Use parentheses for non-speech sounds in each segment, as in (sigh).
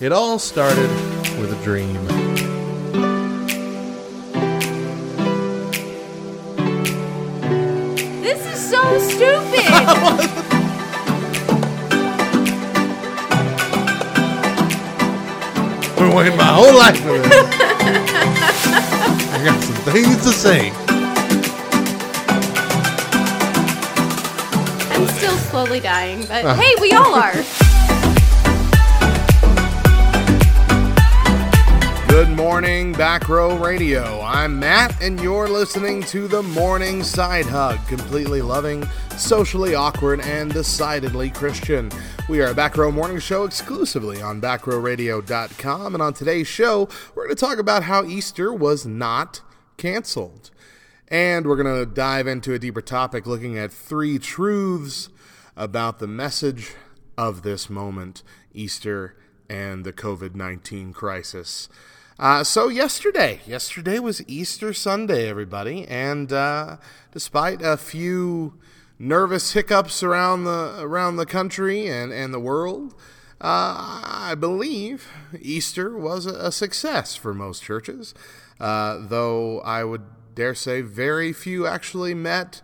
It all started with a dream. This is so stupid. (laughs) Been waiting my whole life for this. (laughs) I got some things to say. I'm still slowly dying, but uh-huh. hey, we all are. Good morning, Back Row Radio. I'm Matt, and you're listening to the Morning Side Hug. Completely loving, socially awkward, and decidedly Christian. We are a Back Row Morning Show exclusively on backrowradio.com, and on today's show, we're going to talk about how Easter was not canceled. And we're going to dive into a deeper topic looking at three truths about the message of this moment Easter and the COVID 19 crisis. Uh, so yesterday, yesterday was Easter Sunday, everybody, and uh, despite a few nervous hiccups around the around the country and, and the world, uh, I believe Easter was a, a success for most churches. Uh, though I would dare say very few actually met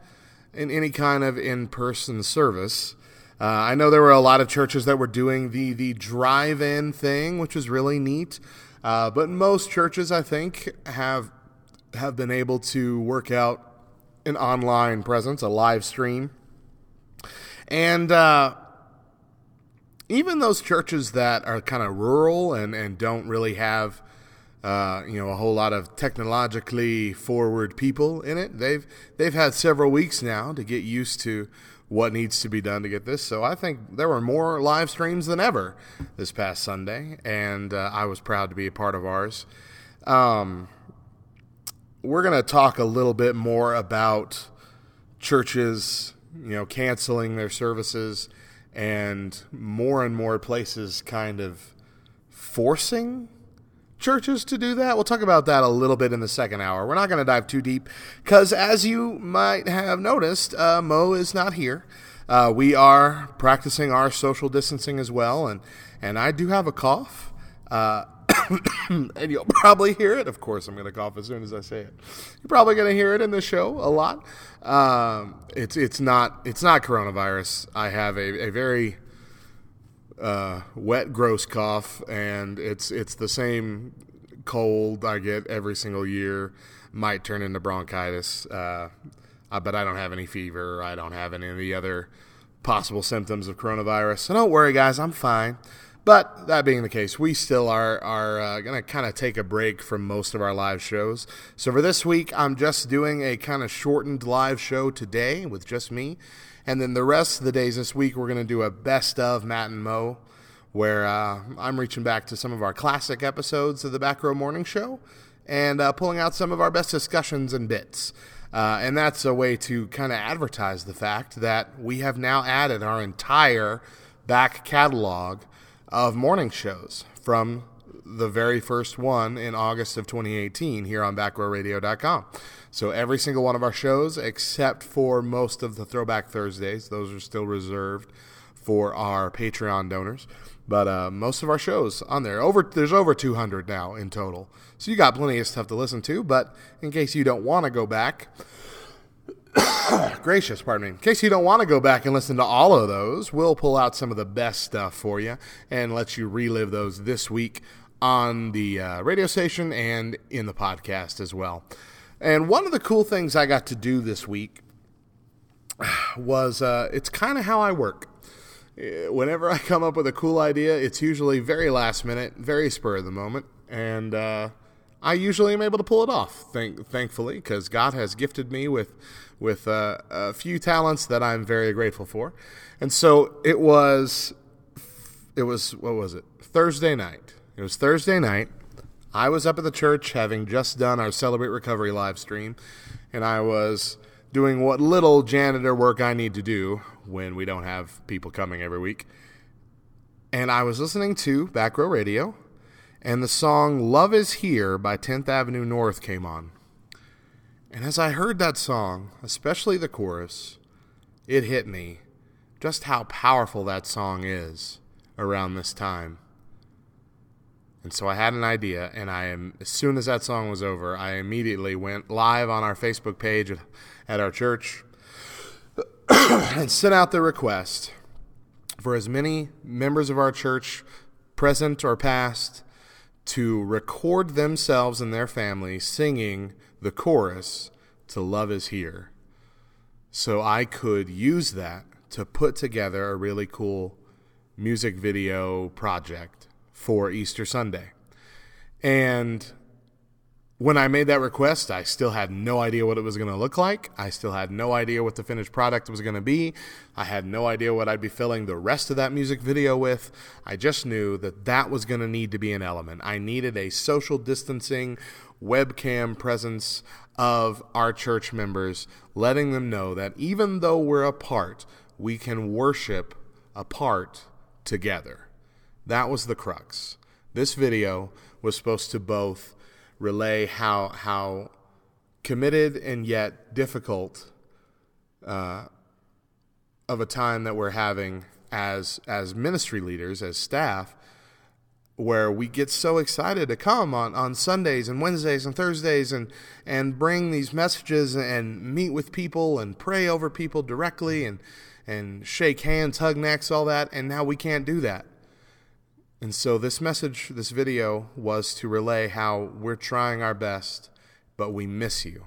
in any kind of in-person service. Uh, I know there were a lot of churches that were doing the the drive-in thing, which was really neat. Uh, but most churches, I think, have have been able to work out an online presence, a live stream, and uh, even those churches that are kind of rural and and don't really have uh, you know a whole lot of technologically forward people in it, they've they've had several weeks now to get used to what needs to be done to get this. So I think there were more live streams than ever this past Sunday, and uh, I was proud to be a part of ours. Um, we're going to talk a little bit more about churches, you know, canceling their services and more and more places kind of forcing churches to do that. We'll talk about that a little bit in the second hour. We're not going to dive too deep because, as you might have noticed, uh, Mo is not here. Uh, we are practicing our social distancing as well, and and I do have a cough. Uh, (coughs) and you'll probably hear it. Of course, I'm going to cough as soon as I say it. You're probably going to hear it in the show a lot. Um, it's it's not it's not coronavirus. I have a, a very uh, wet, gross cough, and it's it's the same cold I get every single year. Might turn into bronchitis, uh, but I don't have any fever. I don't have any of the other possible symptoms of coronavirus. So don't worry, guys. I'm fine. But that being the case, we still are are uh, to kind of take a break from most of our live shows. So for this week, I'm just doing a kind of shortened live show today with just me. And then the rest of the days this week, we're going to do a best of Matt and Mo, where uh, I'm reaching back to some of our classic episodes of the Back Row Morning Show and uh, pulling out some of our best discussions and bits. Uh, and that's a way to kind of advertise the fact that we have now added our entire back catalog of morning shows from the very first one in August of 2018 here on backrowradio.com. So every single one of our shows, except for most of the Throwback Thursdays, those are still reserved for our Patreon donors. But uh, most of our shows on there, over there's over 200 now in total. So you got plenty of stuff to listen to. But in case you don't want to go back, (coughs) gracious, pardon me. In case you don't want to go back and listen to all of those, we'll pull out some of the best stuff for you and let you relive those this week on the uh, radio station and in the podcast as well. And one of the cool things I got to do this week was uh, it's kind of how I work. Whenever I come up with a cool idea, it's usually very last minute, very spur of the moment, and uh, I usually am able to pull it off. Thank, thankfully, because God has gifted me with with uh, a few talents that I'm very grateful for. And so it was, it was what was it? Thursday night. It was Thursday night. I was up at the church having just done our Celebrate Recovery live stream, and I was doing what little janitor work I need to do when we don't have people coming every week. And I was listening to Back Row Radio, and the song Love Is Here by 10th Avenue North came on. And as I heard that song, especially the chorus, it hit me just how powerful that song is around this time. And so I had an idea, and I am as soon as that song was over, I immediately went live on our Facebook page at, our church (coughs) and sent out the request for as many members of our church, present or past, to record themselves and their family singing the chorus to Love is Here. So I could use that to put together a really cool music video project for Easter Sunday. And when I made that request, I still had no idea what it was going to look like. I still had no idea what the finished product was going to be. I had no idea what I'd be filling the rest of that music video with. I just knew that that was going to need to be an element. I needed a social distancing webcam presence of our church members, letting them know that even though we're apart, we can worship apart together. That was the crux. This video was supposed to both relay how how committed and yet difficult uh, of a time that we're having as as ministry leaders, as staff, where we get so excited to come on, on Sundays and Wednesdays and Thursdays and and bring these messages and meet with people and pray over people directly and and shake hands, hug necks, all that, and now we can't do that. And so this message, this video was to relay how we're trying our best, but we miss you.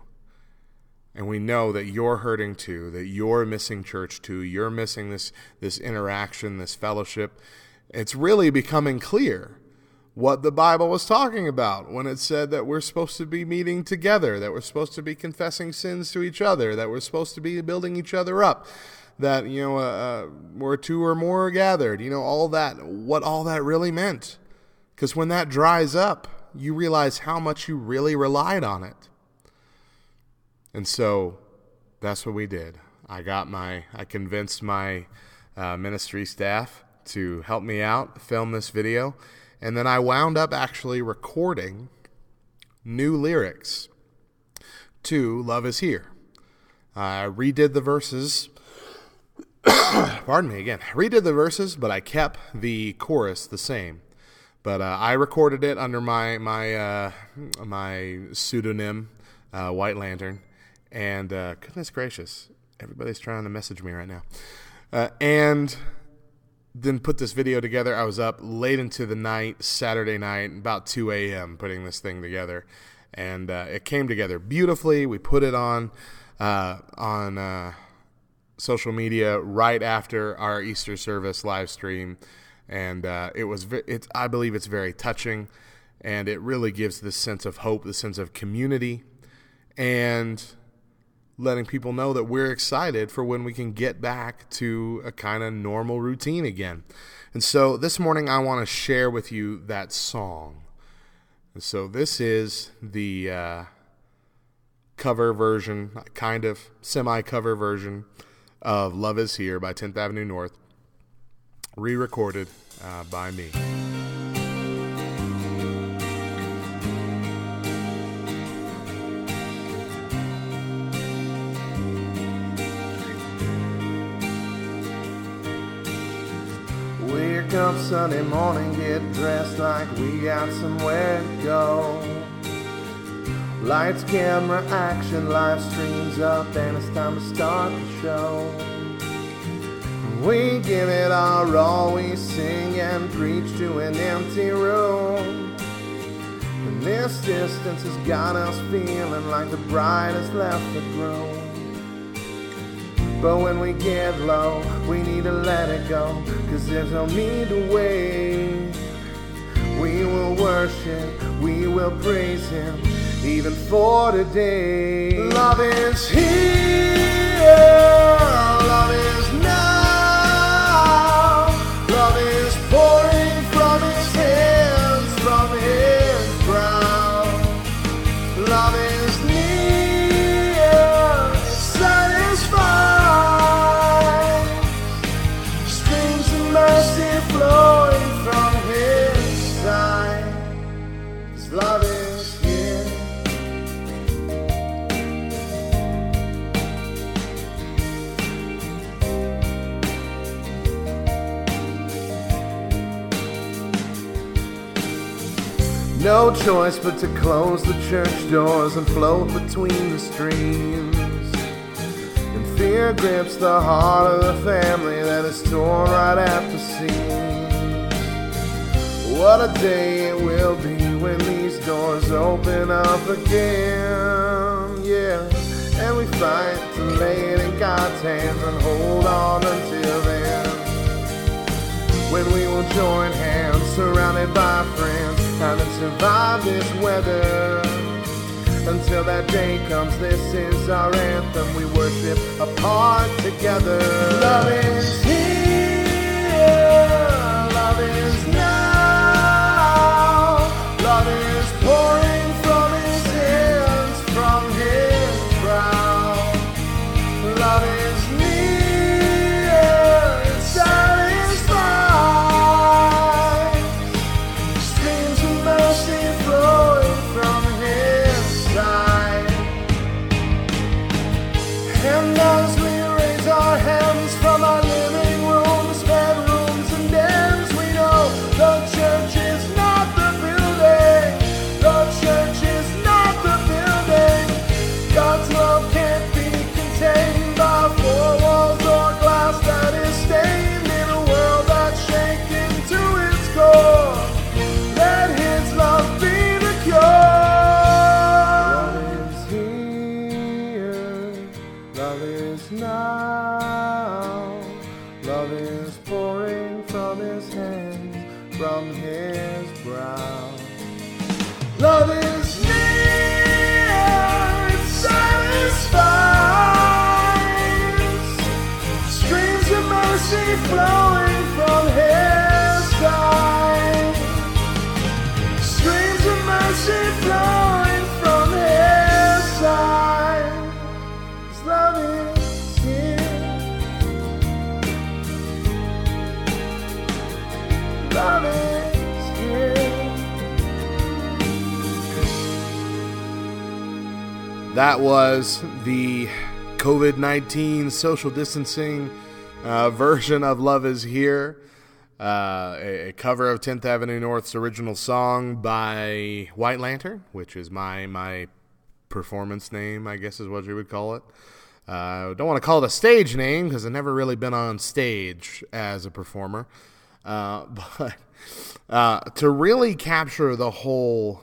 And we know that you're hurting too, that you're missing church too, you're missing this this interaction, this fellowship. It's really becoming clear what the Bible was talking about when it said that we're supposed to be meeting together, that we're supposed to be confessing sins to each other, that we're supposed to be building each other up, that you know uh, uh, where two or more are gathered you know all that what all that really meant. Because when that dries up you realize how much you really relied on it. And so that's what we did. I got my i convinced my uh, ministry staff to help me out film this video and then i wound up actually recording new lyrics. To love is here. I redid the verses (coughs) pardon me again, redid the verses, but I kept the chorus the same. But uh, I recorded it under my my uh, my pseudonym, uh, White Lantern, and uh, goodness gracious, everybody's trying to message me right now, uh, and then put this video together. I was up late into the night, Saturday night, about 2 a.m. putting this thing together, and uh, it came together beautifully. We put it on on social media right after our Easter service live stream, and uh, it was it's I believe it's very touching, and it really gives this sense of hope, the sense of community, and letting people know that we're excited for when we can get back to a kind of normal routine again. And so this morning I want to share with you that song. And so this is the uh, cover version, kind of semi cover version of Love Is Here by 10th Avenue North, re recorded uh, by me. Wake up Sunday morning, get dressed like we got somewhere to go. Lights, camera, action, live streams up, and it's time to start the show. We give it our all, we sing and preach to an empty room. And this distance has got us feeling like the bride has left the groom. But when we get low, we need to let it go, cause there's no need to wait. We will worship, we will praise Him even for today. Love is here. Choice but to close the church doors and float between the streams. And fear grips the heart of the family that is torn right at the seams. What a day it will be when these doors open up again. Yeah, and we fight to lay it in God's hands and hold on until then. When we will join hands, surrounded by friends, and then survive this weather. Until that day comes, this is our anthem. We worship apart together. Love is here, love is now. Love is pouring from his hands, from his brow. Love is from His hands, from His brow. Love is near, it satisfies. Streams of mercy flowing That was the COVID 19 social distancing uh, version of Love is Here. Uh, a, a cover of 10th Avenue North's original song by White Lantern, which is my my performance name, I guess is what you would call it. Uh, don't want to call it a stage name because I've never really been on stage as a performer. Uh, (laughs) but uh, to really capture the whole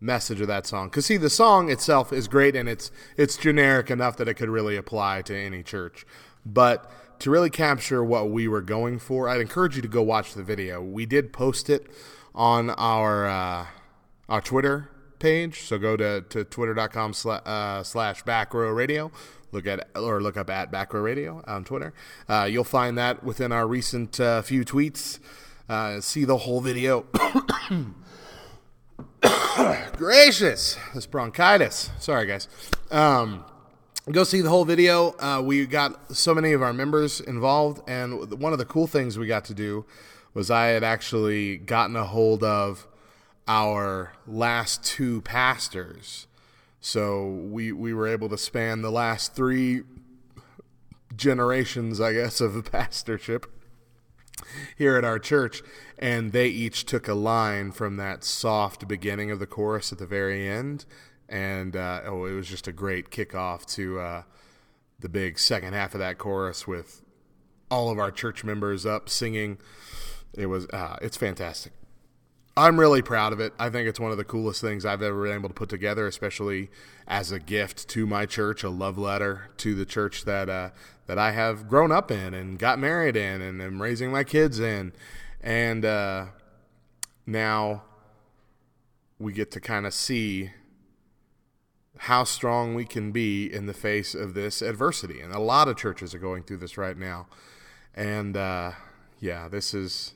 message of that song, because see, the song itself is great and it's it's generic enough that it could really apply to any church. But to really capture what we were going for, I'd encourage you to go watch the video. We did post it on our uh, our Twitter page, so go to, to twitter.com sla- uh, slash back row radio. Look at or look up at back row radio on Twitter. Uh, you'll find that within our recent uh, few tweets. Uh, see the whole video. (coughs) (coughs) (coughs) Gracious, this bronchitis. Sorry, guys. Um, go see the whole video. Uh, we got so many of our members involved, and one of the cool things we got to do was I had actually gotten a hold of our last two pastors. So we we were able to span the last three generations, I guess, of the pastorship (laughs) here at our church, and they each took a line from that soft beginning of the chorus at the very end, and uh, oh, it was just a great kickoff to uh, the big second half of that chorus with all of our church members up singing. It was uh, it's fantastic. I'm really proud of it. I think it's one of the coolest things I've ever been able to put together, especially as a gift to my church, a love letter to the church that uh, that I have grown up in and got married in and am raising my kids in, and uh, now we get to kind of see how strong we can be in the face of this adversity. And a lot of churches are going through this right now, and uh, yeah, this is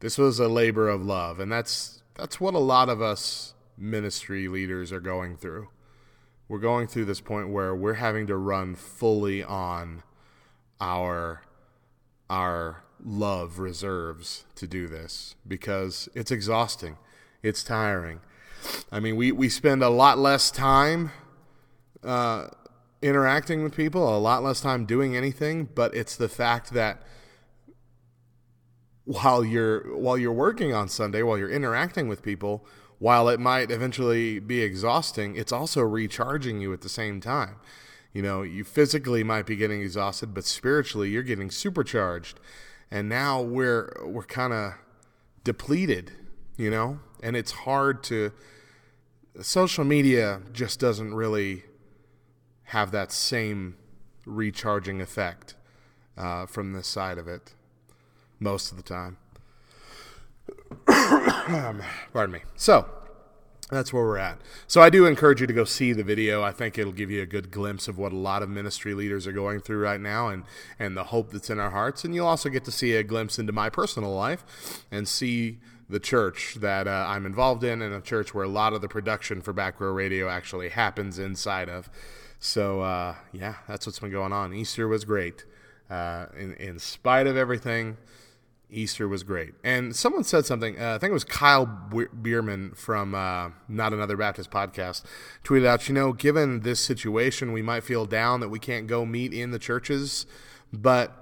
this was a labor of love, and that's that's what a lot of us ministry leaders are going through. We're going through this point where we're having to run fully on our our love reserves to do this because it's exhausting. It's tiring. I mean, we, we spend a lot less time uh, interacting with people, a lot less time doing anything, but it's the fact that while you're while you're working on Sunday, while you're interacting with people, while it might eventually be exhausting, it's also recharging you at the same time. You know, you physically might be getting exhausted, but spiritually you're getting supercharged. And now we're we're kind of depleted, you know? And it's hard to social media just doesn't really have that same recharging effect uh, from this side of it most of the time. (coughs) Pardon me. So that's where we're at. So I do encourage you to go see the video. I think it'll give you a good glimpse of what a lot of ministry leaders are going through right now and, and the hope that's in our hearts. And you'll also get to see a glimpse into my personal life and see the church that uh, I'm involved in and a church where a lot of the production for Back Row Radio actually happens inside of. So, uh, yeah, that's what's been going on. Easter was great. Uh, in, in spite of everything, Easter was great. And someone said something, uh, I think it was Kyle Bierman from uh, Not Another Baptist podcast, tweeted out, you know, given this situation, we might feel down that we can't go meet in the churches, but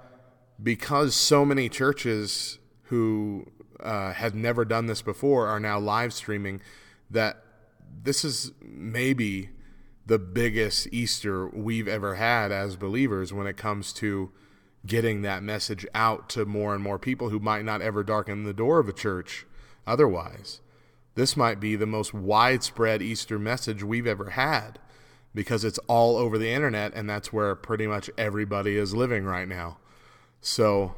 because so many churches who uh, had never done this before are now live streaming, that this is maybe the biggest Easter we've ever had as believers when it comes to getting that message out to more and more people who might not ever darken the door of a church otherwise. This might be the most widespread Easter message we've ever had because it's all over the internet and that's where pretty much everybody is living right now. So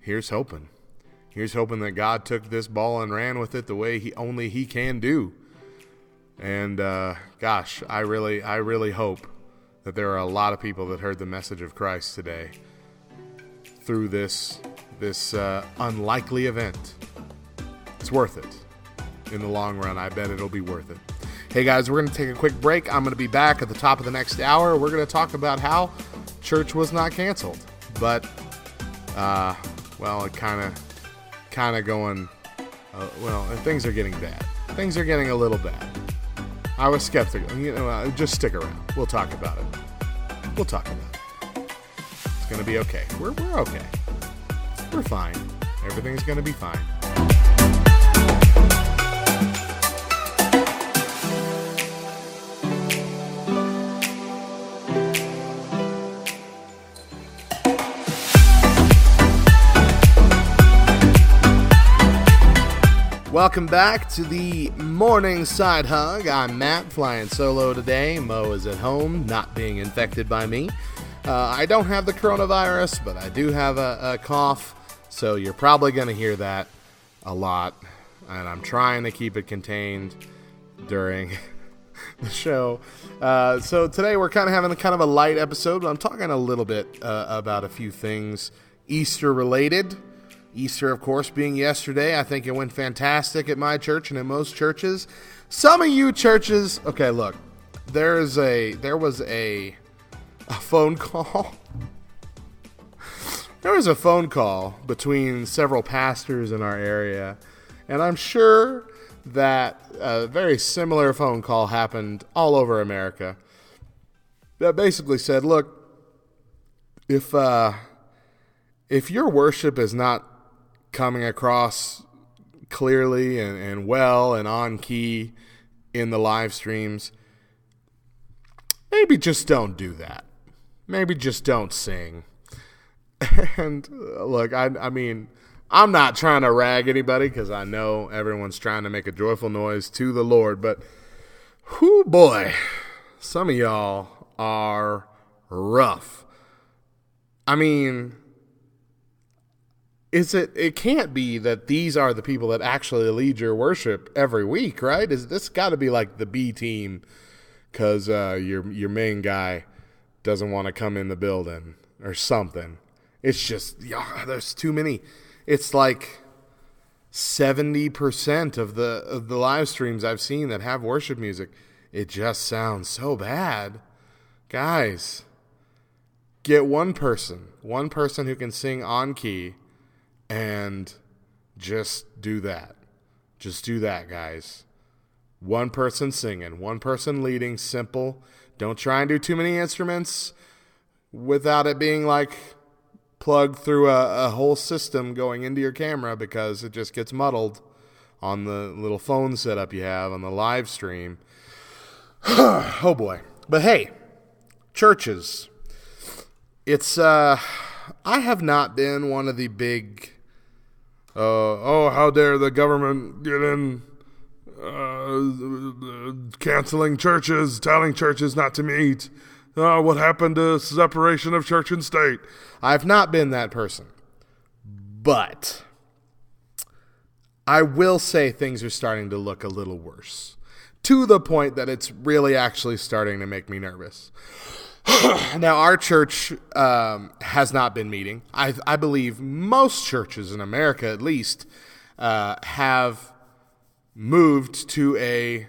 here's hoping. Here's hoping that God took this ball and ran with it the way he only he can do. And uh, gosh, I really I really hope that there are a lot of people that heard the message of Christ today through this this uh, unlikely event. It's worth it in the long run. I bet it'll be worth it. Hey guys, we're going to take a quick break. I'm going to be back at the top of the next hour. We're going to talk about how church was not canceled, but uh, well, it kind of kind of going. Uh, well, things are getting bad. Things are getting a little bad. I was skeptical. You know, uh, just stick around. We'll talk about it. We'll talk about it going to be okay. We're, we're okay. We're fine. Everything's going to be fine. Welcome back to the morning side hug. I'm Matt, flying solo today. Mo is at home, not being infected by me. Uh, I don't have the coronavirus, but I do have a, a cough, so you're probably going to hear that a lot. And I'm trying to keep it contained during (laughs) the show. Uh, so today we're kind of having a kind of a light episode, but I'm talking a little bit uh, about a few things Easter related. Easter, of course, being yesterday. I think it went fantastic at my church and at most churches. Some of you churches, okay, look, there's a there was a a phone call. there was a phone call between several pastors in our area, and I'm sure that a very similar phone call happened all over America. That basically said, "Look, if uh, if your worship is not coming across clearly and, and well and on key in the live streams, maybe just don't do that maybe just don't sing. (laughs) And uh, look, I, I mean, I'm not trying to rag anybody because I know everyone's trying to make a joyful noise to the Lord, but whoo boy, some of y'all are rough. I mean, is it it can't be that these are the people that actually lead your worship every week, right? Is this got to be like the B team cuz uh, your your main guy doesn't want to come in the building or something. It's just yeah, there's too many. It's like 70% of the of the live streams I've seen that have worship music, it just sounds so bad. Guys, get one person, one person who can sing on key and just do that. Just do that, guys. One person singing, one person leading, simple don't try and do too many instruments without it being like plugged through a, a whole system going into your camera because it just gets muddled on the little phone setup you have on the live stream. (sighs) oh boy. But hey, churches. It's uh I have not been one of the big uh oh how dare the government get in uh, canceling churches, telling churches not to meet. Uh, what happened to separation of church and state? I've not been that person. But I will say things are starting to look a little worse to the point that it's really actually starting to make me nervous. (sighs) now, our church um, has not been meeting. I, I, believe most churches in America, at least, uh, have moved to a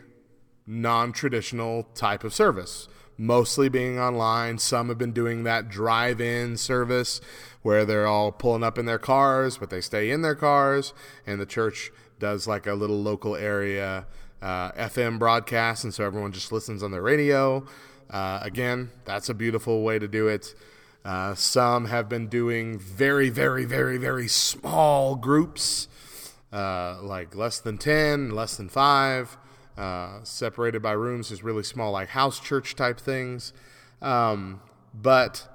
non traditional type of service, mostly being online. Some have been doing that drive in service where they're all pulling up in their cars, but they stay in their cars, and the church does like a little local area uh, FM broadcast, and so everyone just listens on their radio. Uh, again, that's a beautiful way to do it. Uh, some have been doing very, very, very, very small groups, uh, like less than 10, less than 5, uh, separated by rooms, is really small, like house church type things. Um, but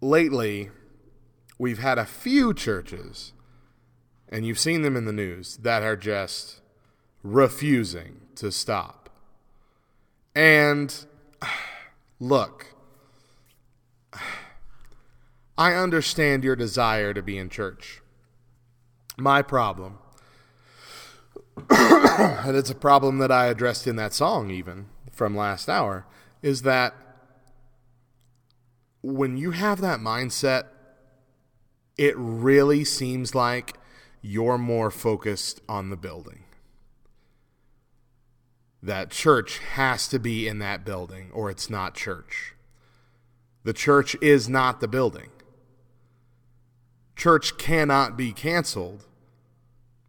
lately, we've had a few churches, and you've seen them in the news, that are just refusing to stop. And (sighs) look, (sighs) I understand your desire to be in church. My problem, (coughs) and it's a problem that I addressed in that song, even from last hour, is that when you have that mindset, it really seems like you're more focused on the building that church has to be in that building or it's not church. The church is not the building. Church cannot be canceled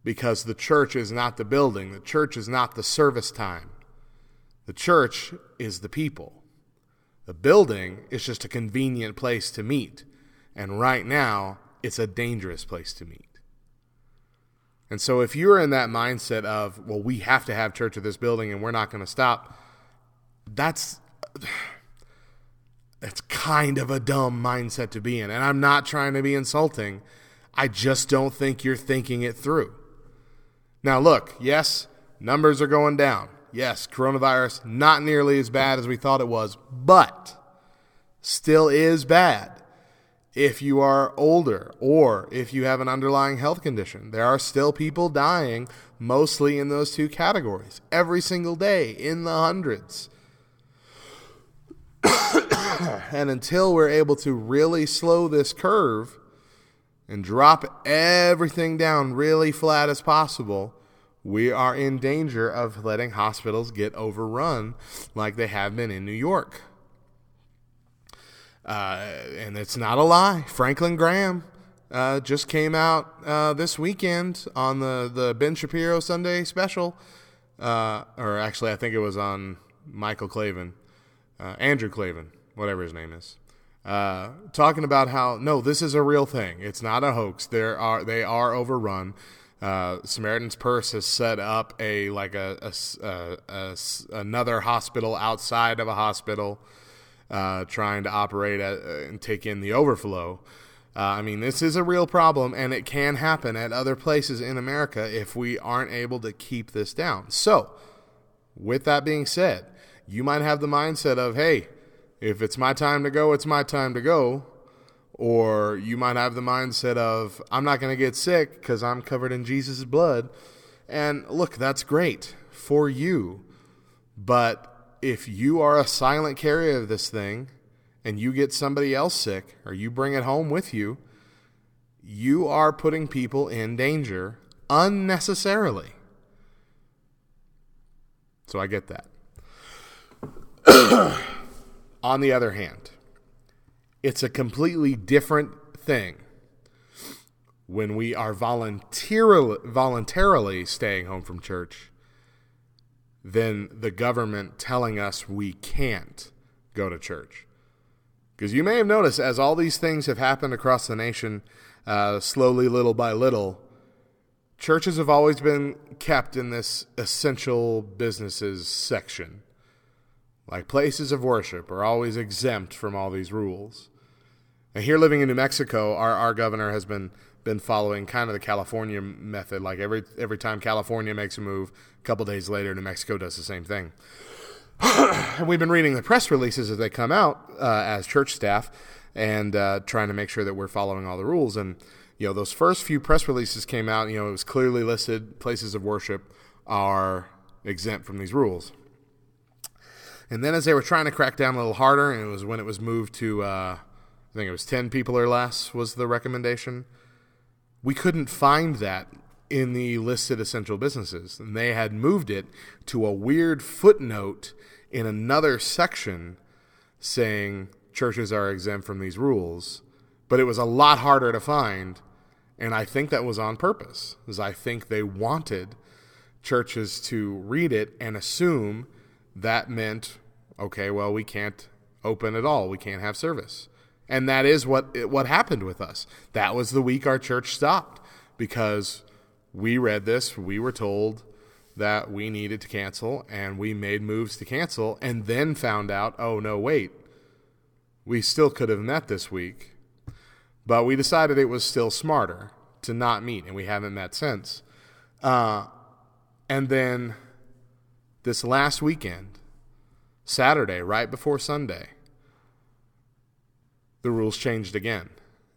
because the church is not the building. The church is not the service time. The church is the people. The building is just a convenient place to meet. And right now, it's a dangerous place to meet. And so if you're in that mindset of, well, we have to have church at this building and we're not going to stop, that's that's kind of a dumb mindset to be in. And I'm not trying to be insulting. I just don't think you're thinking it through. Now look, yes, numbers are going down. Yes, coronavirus not nearly as bad as we thought it was, but still is bad if you are older or if you have an underlying health condition. There are still people dying, mostly in those two categories, every single day in the hundreds. (coughs) and until we're able to really slow this curve and drop everything down really flat as possible, we are in danger of letting hospitals get overrun like they have been in New York. Uh, and it's not a lie. Franklin Graham uh, just came out uh, this weekend on the, the Ben Shapiro Sunday special. Uh, or actually, I think it was on Michael Klavan, uh, Andrew Klavan, whatever his name is. Uh, talking about how no, this is a real thing. It's not a hoax. There are they are overrun. Samaritan's Purse has set up a like a, a, a another hospital outside of a hospital uh, trying to operate at, uh, and take in the overflow. Uh, I mean, this is a real problem, and it can happen at other places in America if we aren't able to keep this down. So, with that being said, you might have the mindset of, hey, if it's my time to go, it's my time to go. Or you might have the mindset of, I'm not going to get sick because I'm covered in Jesus' blood. And look, that's great for you. But if you are a silent carrier of this thing and you get somebody else sick or you bring it home with you, you are putting people in danger unnecessarily. So I get that. (clears throat) On the other hand, it's a completely different thing when we are voluntarily, voluntarily staying home from church than the government telling us we can't go to church. Because you may have noticed, as all these things have happened across the nation, uh, slowly, little by little, churches have always been kept in this essential businesses section. Like places of worship are always exempt from all these rules. And here living in New Mexico, our, our governor has been been following kind of the California method. Like every every time California makes a move, a couple days later, New Mexico does the same thing. (clears throat) and we've been reading the press releases as they come out uh, as church staff and uh, trying to make sure that we're following all the rules. And you know, those first few press releases came out. You know, it was clearly listed places of worship are exempt from these rules. And then as they were trying to crack down a little harder, and it was when it was moved to, uh, I think it was 10 people or less was the recommendation, we couldn't find that in the listed essential businesses. And they had moved it to a weird footnote in another section saying churches are exempt from these rules. But it was a lot harder to find. And I think that was on purpose, because I think they wanted churches to read it and assume that meant, okay, well, we can't open at all. We can't have service. And that is what what happened with us. That was the week our church stopped because we read this, we were told that we needed to cancel and we made moves to cancel and then found out, oh no, wait. We still could have met this week. But we decided it was still smarter to not meet and we haven't met since. Uh, and then this last weekend, Saturday, right before Sunday, the rules changed again.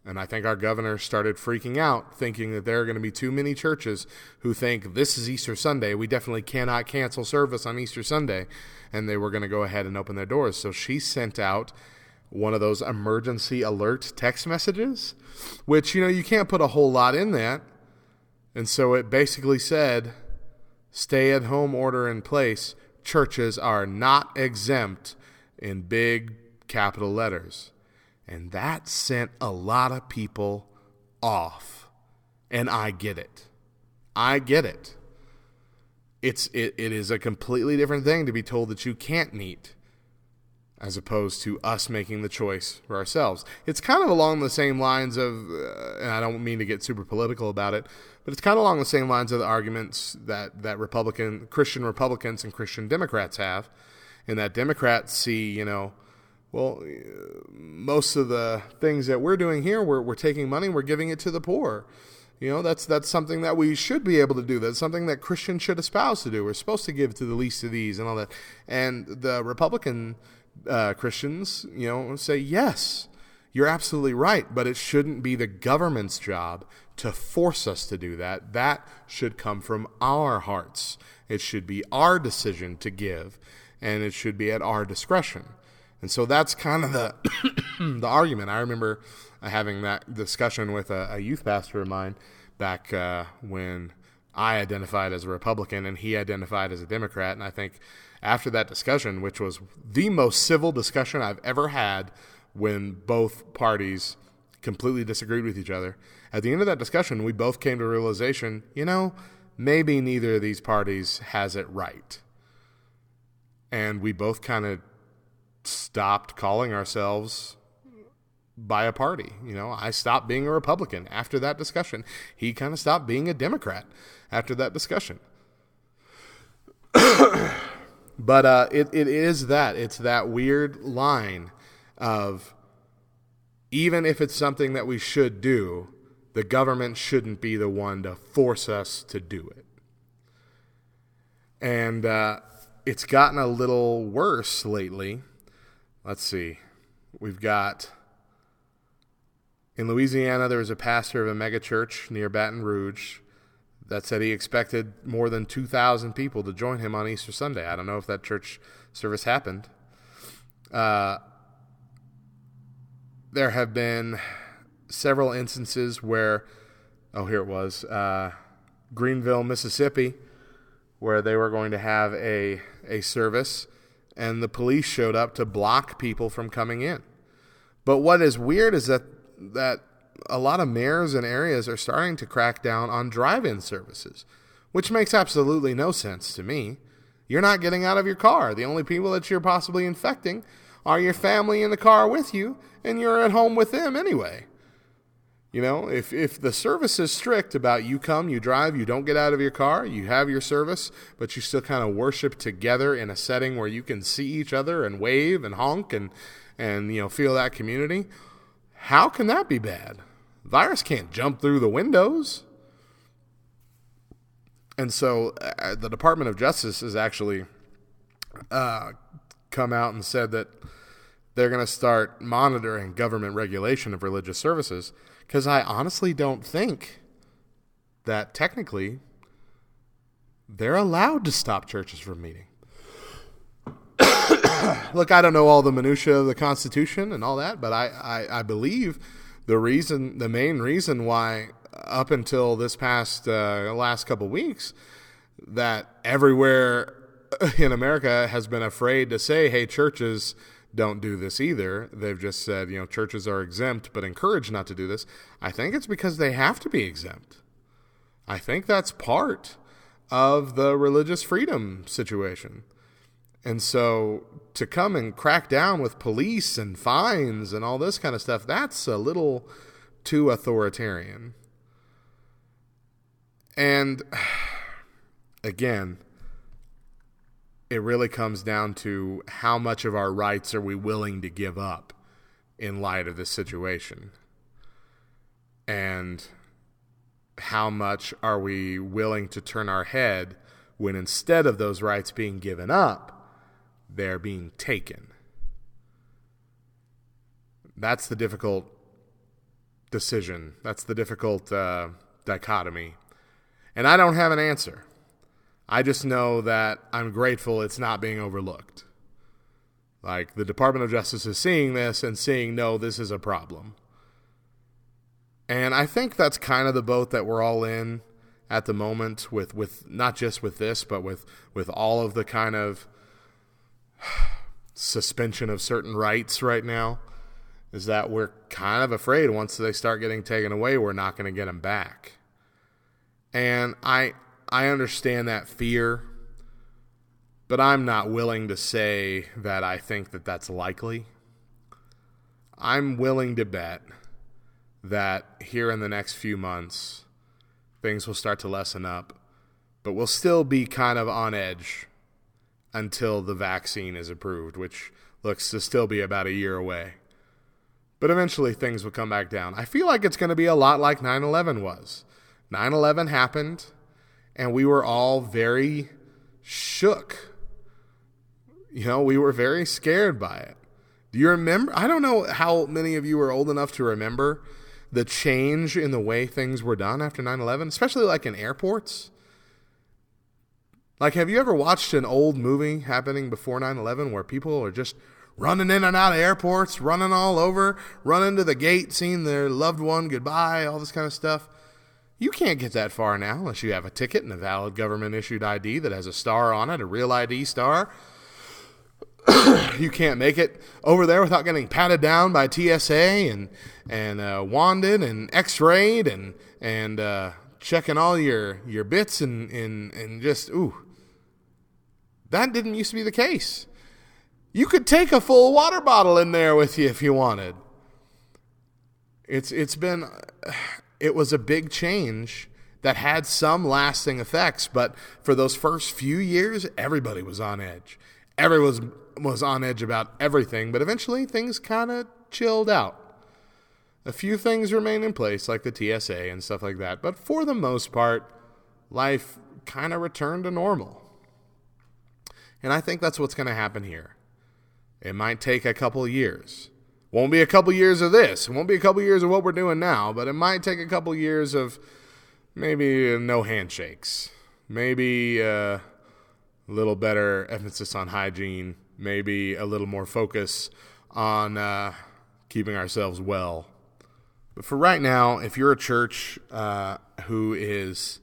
And I think our governor started freaking out, thinking that there are going to be too many churches who think this is Easter Sunday. We definitely cannot cancel service on Easter Sunday. And they were going to go ahead and open their doors. So she sent out one of those emergency alert text messages, which, you know, you can't put a whole lot in that. And so it basically said stay at home order in place. Churches are not exempt in big capital letters. And that sent a lot of people off. And I get it. I get it. It's it, it is a completely different thing to be told that you can't meet as opposed to us making the choice for ourselves. It's kind of along the same lines of, uh, and I don't mean to get super political about it, but it's kind of along the same lines of the arguments that, that Republican, Christian Republicans and Christian Democrats have, and that Democrats see, you know, well, most of the things that we're doing here, we're, we're taking money, we're giving it to the poor. You know, that's that's something that we should be able to do. That's something that Christians should espouse to do. We're supposed to give to the least of these and all that. And the Republican uh, Christians, you know, say yes, you're absolutely right, but it shouldn't be the government's job to force us to do that. That should come from our hearts. It should be our decision to give, and it should be at our discretion. And so that's kind of the (coughs) the argument. I remember having that discussion with a, a youth pastor of mine back uh, when I identified as a Republican and he identified as a Democrat. And I think after that discussion, which was the most civil discussion I've ever had when both parties completely disagreed with each other, at the end of that discussion, we both came to a realization you know, maybe neither of these parties has it right. And we both kind of stopped calling ourselves by a party. You know, I stopped being a Republican after that discussion. He kind of stopped being a Democrat after that discussion. (coughs) but uh, it, it is that. It's that weird line of even if it's something that we should do, the government shouldn't be the one to force us to do it. And uh, it's gotten a little worse lately let's see. We've got in Louisiana, there was a pastor of a megachurch near Baton Rouge that said he expected more than 2,000 people to join him on Easter Sunday. I don't know if that church service happened. Uh, there have been several instances where, oh, here it was, uh, Greenville, Mississippi, where they were going to have a, a service and the police showed up to block people from coming in. But what is weird is that that a lot of mayors and areas are starting to crack down on drive-in services, which makes absolutely no sense to me. You're not getting out of your car. The only people that you're possibly infecting are your family in the car with you, and you're at home with them anyway. You know, if, if the service is strict about you come, you drive, you don't get out of your car, you have your service, but you still kind of worship together in a setting where you can see each other and wave and honk and, and you know, feel that community, how can that be bad? Virus can't jump through the windows. And so uh, the Department of Justice has actually uh, come out and said that they're going to start monitoring government regulation of religious services because I honestly don't think that technically they're allowed to stop churches from meeting. (coughs) Look, I don't know all the minutiae of the Constitution and all that, but I, I, I, believe the reason, the main reason why up until this past uh, last couple weeks, that everywhere (laughs) in America has been afraid to say, hey, churches – don't do this either. They've just said, you know, churches are exempt but encouraged not to do this. I think it's because they have to be exempt. I think that's part of the religious freedom situation. And so to come and crack down with police and fines and all this kind of stuff, that's a little too authoritarian. And (sighs) again, it really comes down to how much of our rights are we willing to give up in light of this situation and how much are we willing to turn our head when instead of those rights being given up they're being taken that's the difficult decision that's the difficult uh, dichotomy and i don't have an answer I just know that I'm grateful it's not being overlooked. Like the Department of Justice is seeing this and seeing, no, this is a problem. And I think that's kind of the boat that we're all in at the moment with, with not just with this, but with, with all of the kind of suspension of certain rights right now. Is that we're kind of afraid once they start getting taken away, we're not going to get them back. And I I understand that fear, but I'm not willing to say that I think that that's likely. I'm willing to bet that here in the next few months, things will start to lessen up, but we'll still be kind of on edge until the vaccine is approved, which looks to still be about a year away. But eventually things will come back down. I feel like it's going to be a lot like 9 11 was. 9 11 happened and we were all very shook. You know, we were very scared by it. Do you remember? I don't know how many of you are old enough to remember the change in the way things were done after 9 11, especially like in airports. Like, have you ever watched an old movie happening before 9 11 where people are just running in and out of airports, running all over, running to the gate, seeing their loved one goodbye, all this kind of stuff? You can't get that far now unless you have a ticket and a valid government issued ID that has a star on it, a real ID star. (coughs) you can't make it over there without getting patted down by TSA and and uh, wanded and X-rayed and and uh, checking all your your bits and and and just ooh. That didn't used to be the case. You could take a full water bottle in there with you if you wanted. It's it's been (sighs) it was a big change that had some lasting effects. But for those first few years, everybody was on edge. Everyone was, was on edge about everything, but eventually things kind of chilled out. A few things remain in place, like the TSA and stuff like that, but for the most part, life kind of returned to normal. And I think that's what's going to happen here. It might take a couple years. Won't be a couple years of this. It won't be a couple years of what we're doing now, but it might take a couple years of maybe no handshakes, maybe uh, a little better emphasis on hygiene, maybe a little more focus on uh, keeping ourselves well. But for right now, if you're a church uh, who is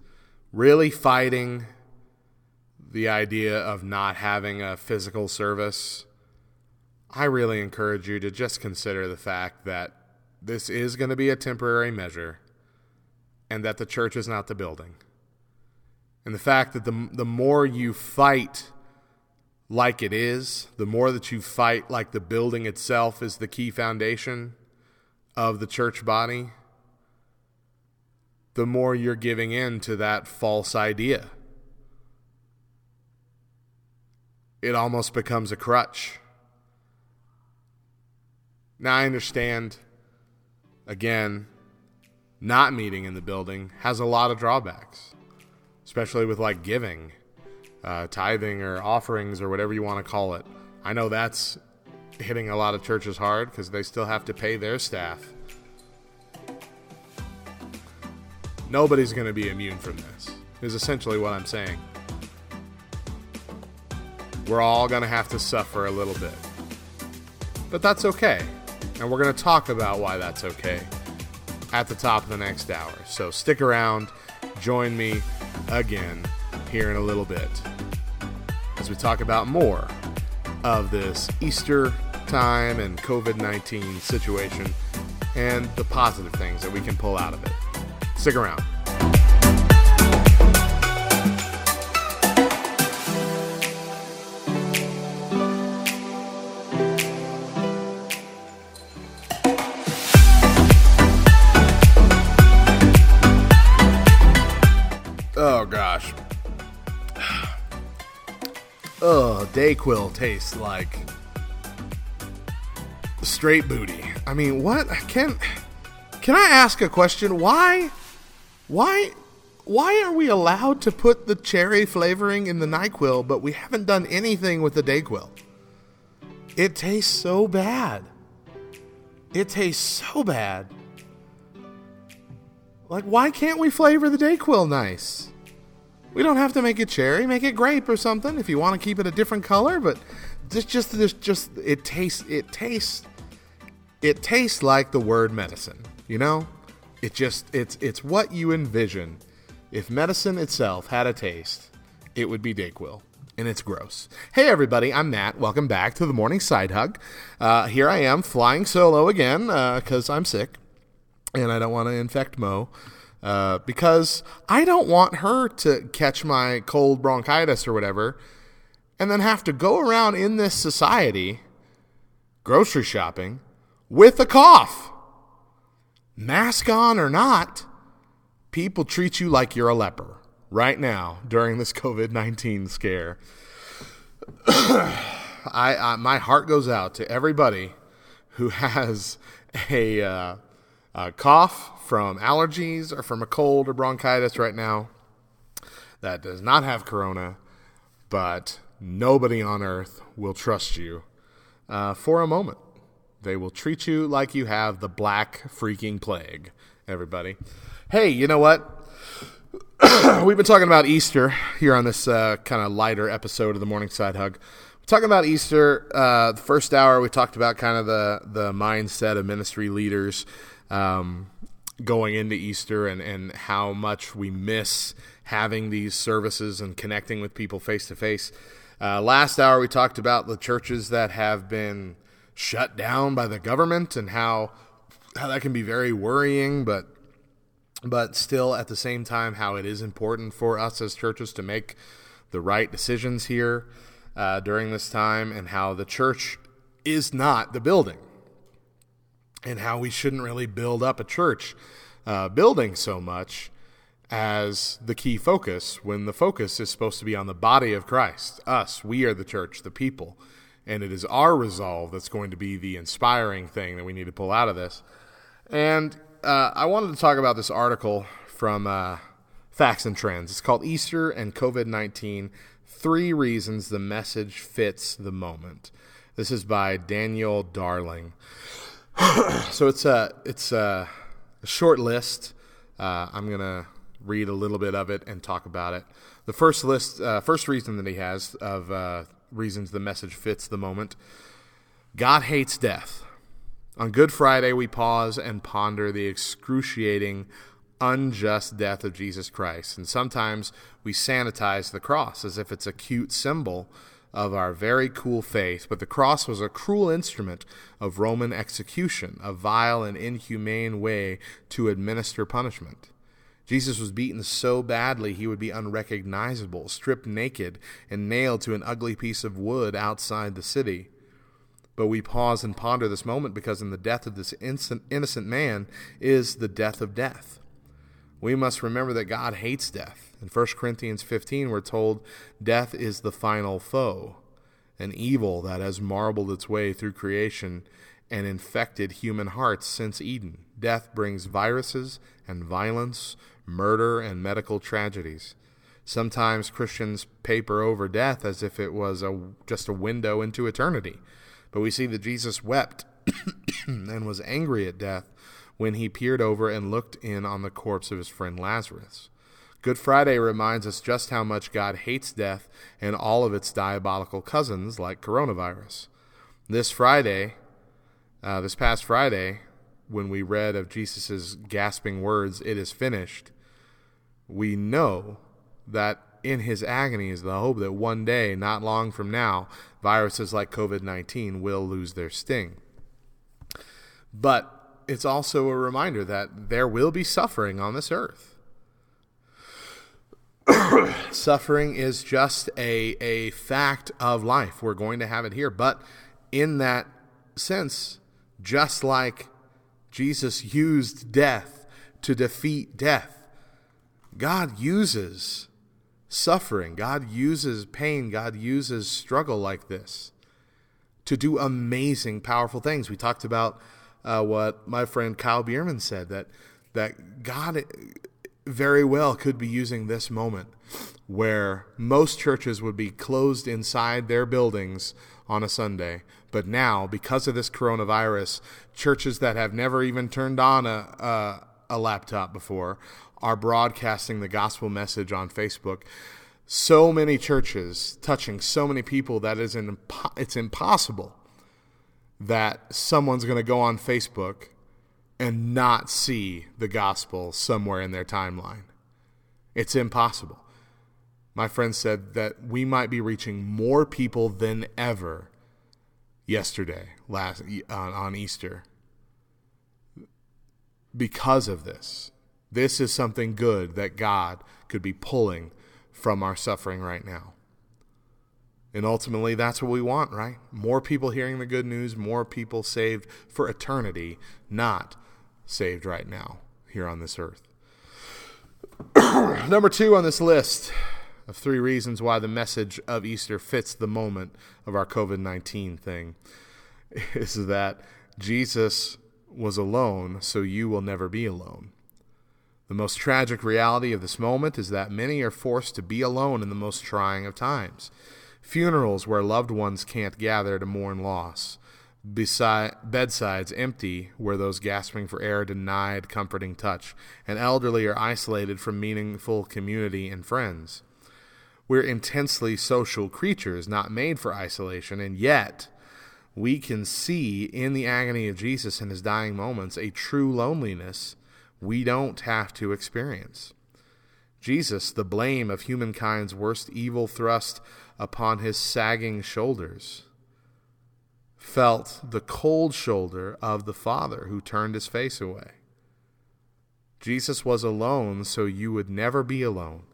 really fighting the idea of not having a physical service, I really encourage you to just consider the fact that this is going to be a temporary measure and that the church is not the building. And the fact that the, the more you fight like it is, the more that you fight like the building itself is the key foundation of the church body, the more you're giving in to that false idea. It almost becomes a crutch. Now, I understand, again, not meeting in the building has a lot of drawbacks, especially with like giving, uh, tithing, or offerings, or whatever you want to call it. I know that's hitting a lot of churches hard because they still have to pay their staff. Nobody's going to be immune from this, is essentially what I'm saying. We're all going to have to suffer a little bit. But that's okay. And we're going to talk about why that's okay at the top of the next hour. So stick around, join me again here in a little bit as we talk about more of this Easter time and COVID 19 situation and the positive things that we can pull out of it. Stick around. Oh, Dayquil tastes like straight booty. I mean, what? Can can I ask a question? Why why why are we allowed to put the cherry flavoring in the NyQuil, but we haven't done anything with the Dayquil? It tastes so bad. It tastes so bad. Like, why can't we flavor the Dayquil nice? We don't have to make it cherry. Make it grape or something if you want to keep it a different color. But just, just, just, just it tastes, it tastes, it tastes like the word medicine. You know, it just, it's, it's what you envision. If medicine itself had a taste, it would be Dayquil and it's gross. Hey, everybody, I'm Matt. Welcome back to the Morning Side Hug. Uh, here I am flying solo again because uh, I'm sick and I don't want to infect Mo. Uh, because I don't want her to catch my cold bronchitis or whatever and then have to go around in this society grocery shopping with a cough. Mask on or not, people treat you like you're a leper right now during this (laughs) COVID 19 scare. (clears throat) I, I, my heart goes out to everybody who (laughs) has a, uh, a cough from allergies or from a cold or bronchitis right now that does not have corona, but nobody on earth will trust you uh, for a moment. They will treat you like you have the black freaking plague, everybody. Hey, you know what? (coughs) We've been talking about Easter here on this uh, kind of lighter episode of the Morning Side Hug. Talking about Easter. Uh, the first hour, we talked about kind of the, the mindset of ministry leaders um, going into Easter and, and how much we miss having these services and connecting with people face to face. Last hour, we talked about the churches that have been shut down by the government and how how that can be very worrying, but but still at the same time how it is important for us as churches to make the right decisions here uh, during this time, and how the church is not the building, and how we shouldn't really build up a church uh, building so much as the key focus when the focus is supposed to be on the body of Christ, us. We are the church, the people. And it is our resolve that's going to be the inspiring thing that we need to pull out of this. And uh, I wanted to talk about this article from uh, Facts and Trends. It's called Easter and COVID 19 Three Reasons the Message Fits the Moment. This is by Daniel Darling. (clears throat) so it's a, it's a, a short list. Uh, I'm to read a little bit of it and talk about it. The first list, uh, first reason that he has of uh, reasons the message fits the moment God hates death. On Good Friday, we pause and ponder the excruciating, unjust death of Jesus Christ. And sometimes we sanitize the cross as if it's a cute symbol of our very cool faith. But the cross was a cruel instrument of Roman execution, a vile and inhumane way to administer punishment. Jesus was beaten so badly he would be unrecognizable, stripped naked, and nailed to an ugly piece of wood outside the city. But we pause and ponder this moment because in the death of this innocent man is the death of death. We must remember that God hates death. In 1 Corinthians 15, we're told death is the final foe, an evil that has marbled its way through creation and infected human hearts since Eden. Death brings viruses and violence, murder, and medical tragedies. Sometimes Christians paper over death as if it was a, just a window into eternity. But we see that Jesus wept (coughs) and was angry at death when he peered over and looked in on the corpse of his friend Lazarus. Good Friday reminds us just how much God hates death and all of its diabolical cousins, like coronavirus. This Friday, uh, this past Friday, when we read of Jesus' gasping words, It is finished, we know that in his agony is the hope that one day, not long from now, viruses like COVID 19 will lose their sting. But it's also a reminder that there will be suffering on this earth. (coughs) suffering is just a, a fact of life. We're going to have it here. But in that sense, just like Jesus used death to defeat death, God uses suffering, God uses pain, God uses struggle like this to do amazing, powerful things. We talked about uh, what my friend Kyle Bierman said that that God very well could be using this moment where most churches would be closed inside their buildings on a Sunday. But now, because of this coronavirus, churches that have never even turned on a, a, a laptop before are broadcasting the gospel message on Facebook. So many churches touching so many people that is impo- it's impossible that someone's going to go on Facebook and not see the gospel somewhere in their timeline. It's impossible. My friend said that we might be reaching more people than ever yesterday, last on, on Easter, because of this. This is something good that God could be pulling from our suffering right now. And ultimately, that's what we want, right? More people hearing the good news, more people saved for eternity, not saved right now here on this earth. (clears throat) Number two on this list of three reasons why the message of Easter fits the moment of our COVID 19 thing (laughs) is that Jesus was alone, so you will never be alone. The most tragic reality of this moment is that many are forced to be alone in the most trying of times funerals where loved ones can't gather to mourn loss, beside bedsides empty where those gasping for air denied comforting touch, and elderly are isolated from meaningful community and friends. We're intensely social creatures, not made for isolation, and yet we can see in the agony of Jesus in his dying moments a true loneliness we don't have to experience. Jesus, the blame of humankind's worst evil thrust upon his sagging shoulders, felt the cold shoulder of the Father who turned his face away. Jesus was alone so you would never be alone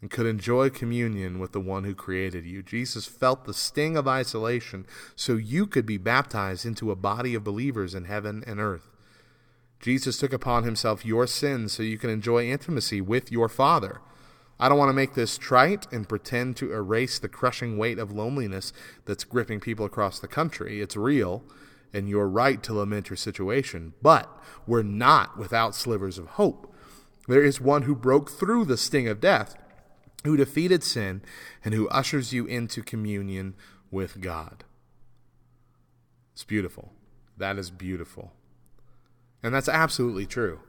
and could enjoy communion with the one who created you. Jesus felt the sting of isolation so you could be baptized into a body of believers in heaven and earth. Jesus took upon himself your sins so you can enjoy intimacy with your Father. I don't want to make this trite and pretend to erase the crushing weight of loneliness that's gripping people across the country. It's real, and you're right to lament your situation. But we're not without slivers of hope. There is one who broke through the sting of death, who defeated sin, and who ushers you into communion with God. It's beautiful. That is beautiful. And that's absolutely true.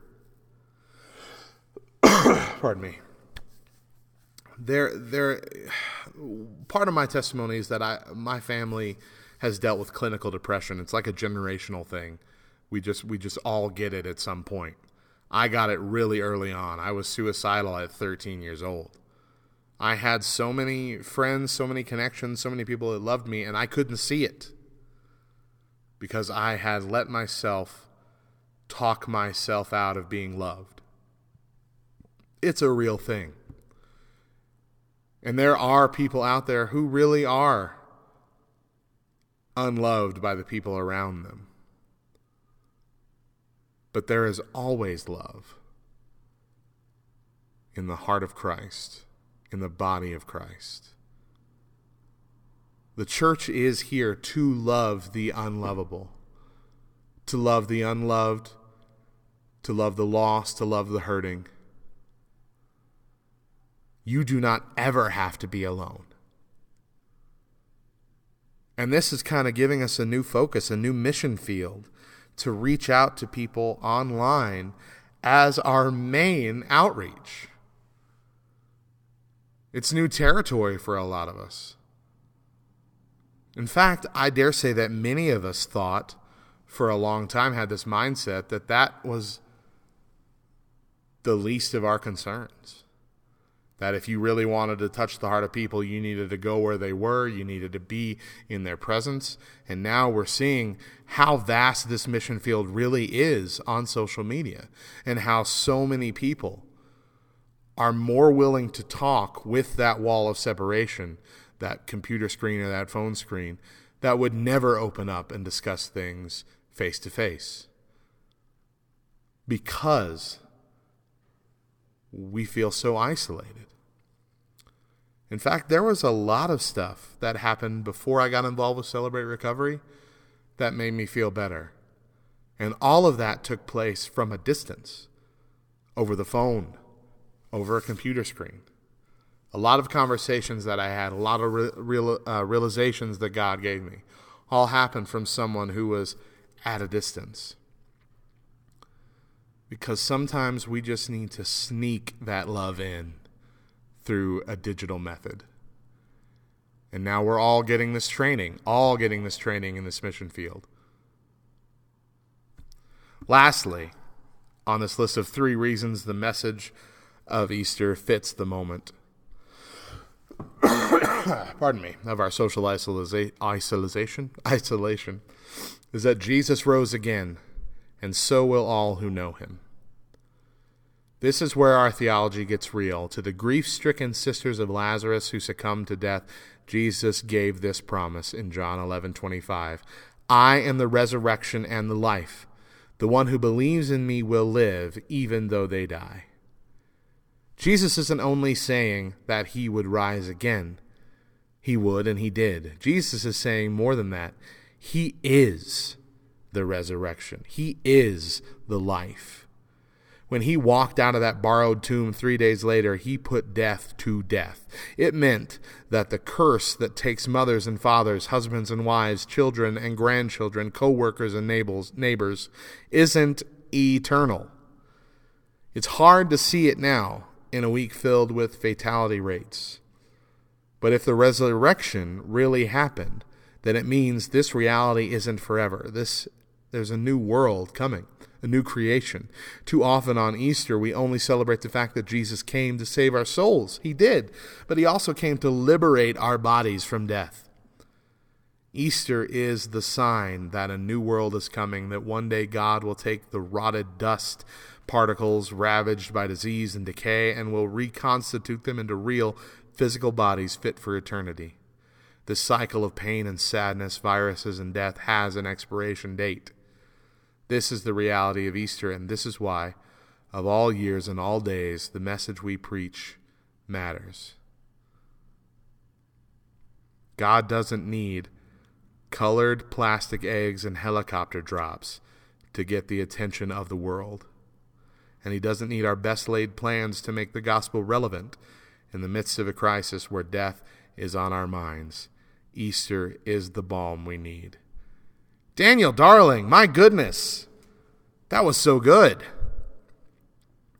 (coughs) Pardon me. There, there. Part of my testimony is that I, my family has dealt with clinical depression. It's like a generational thing. We just, we just all get it at some point. I got it really early on. I was suicidal at 13 years old. I had so many friends, so many connections, so many people that loved me, and I couldn't see it because I had let myself talk myself out of being loved. It's a real thing. And there are people out there who really are unloved by the people around them. But there is always love. in the heart of Christ, in the body of Christ. The church is here to love the unlovable, to love the unloved, to love the lost, to love the hurting. You do not ever have to be alone. And this is kind of giving us a new focus, a new mission field to reach out to people online as our main outreach. It's new territory for a lot of us. In fact, I dare say that many of us thought for a long time had this mindset that that was the least of our concerns. That if you really wanted to touch the heart of people, you needed to go where they were, you needed to be in their presence. And now we're seeing how vast this mission field really is on social media and how so many people are more willing to talk with that wall of separation, that computer screen or that phone screen, that would never open up and discuss things face to face. Because we feel so isolated. In fact, there was a lot of stuff that happened before I got involved with Celebrate Recovery that made me feel better. And all of that took place from a distance, over the phone, over a computer screen. A lot of conversations that I had, a lot of re- real, uh, realizations that God gave me, all happened from someone who was at a distance. Because sometimes we just need to sneak that love in through a digital method. And now we're all getting this training, all getting this training in this mission field. Lastly, on this list of three reasons the message of Easter fits the moment, (coughs) pardon me, of our social isolation, (laughs) isolation, is that Jesus rose again, and so will all who know him. This is where our theology gets real. To the grief stricken sisters of Lazarus who succumbed to death, Jesus gave this promise in John 11 25. I am the resurrection and the life. The one who believes in me will live, even though they die. Jesus isn't only saying that he would rise again, he would and he did. Jesus is saying more than that. He is the resurrection, he is the life. When he walked out of that borrowed tomb three days later, he put death to death. It meant that the curse that takes mothers and fathers, husbands and wives, children and grandchildren, co workers and neighbors, neighbors isn't eternal. It's hard to see it now in a week filled with fatality rates. But if the resurrection really happened, then it means this reality isn't forever. This there's a new world coming a new creation. Too often on Easter, we only celebrate the fact that Jesus came to save our souls. He did, but he also came to liberate our bodies from death. Easter is the sign that a new world is coming, that one day God will take the rotted dust particles ravaged by disease and decay and will reconstitute them into real physical bodies fit for eternity. This cycle of pain and sadness, viruses and death has an expiration date. This is the reality of Easter, and this is why, of all years and all days, the message we preach matters. God doesn't need colored plastic eggs and helicopter drops to get the attention of the world. And He doesn't need our best laid plans to make the gospel relevant in the midst of a crisis where death is on our minds. Easter is the balm we need. Daniel, darling, my goodness. That was so good.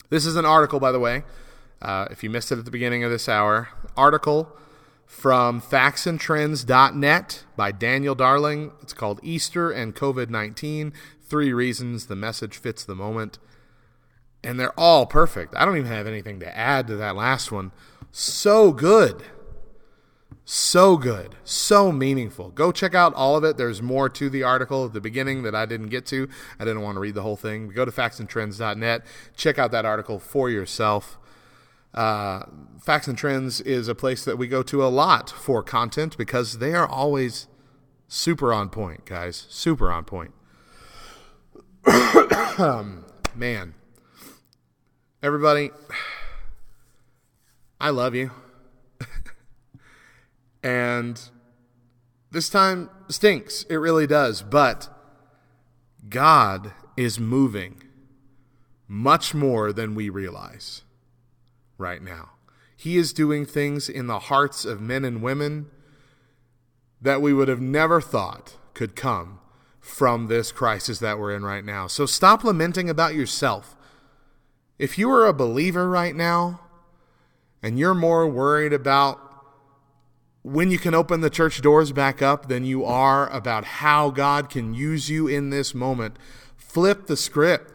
This is an article, by the way. Uh, if you missed it at the beginning of this hour, article from factsandtrends.net by Daniel Darling. It's called Easter and COVID 19 Three Reasons the Message Fits the Moment. And they're all perfect. I don't even have anything to add to that last one. So good. So good, so meaningful. Go check out all of it. There's more to the article at the beginning that I didn't get to. I didn't want to read the whole thing. Go to factsandtrends.net. Check out that article for yourself. Uh, Facts and Trends is a place that we go to a lot for content because they are always super on point, guys. Super on point. um, (coughs) man, everybody, (sighs) I love you. And this time stinks. It really does. But God is moving much more than we realize right now. He is doing things in the hearts of men and women that we would have never thought could come from this crisis that we're in right now. So stop lamenting about yourself. If you are a believer right now and you're more worried about when you can open the church doors back up than you are about how God can use you in this moment, flip the script.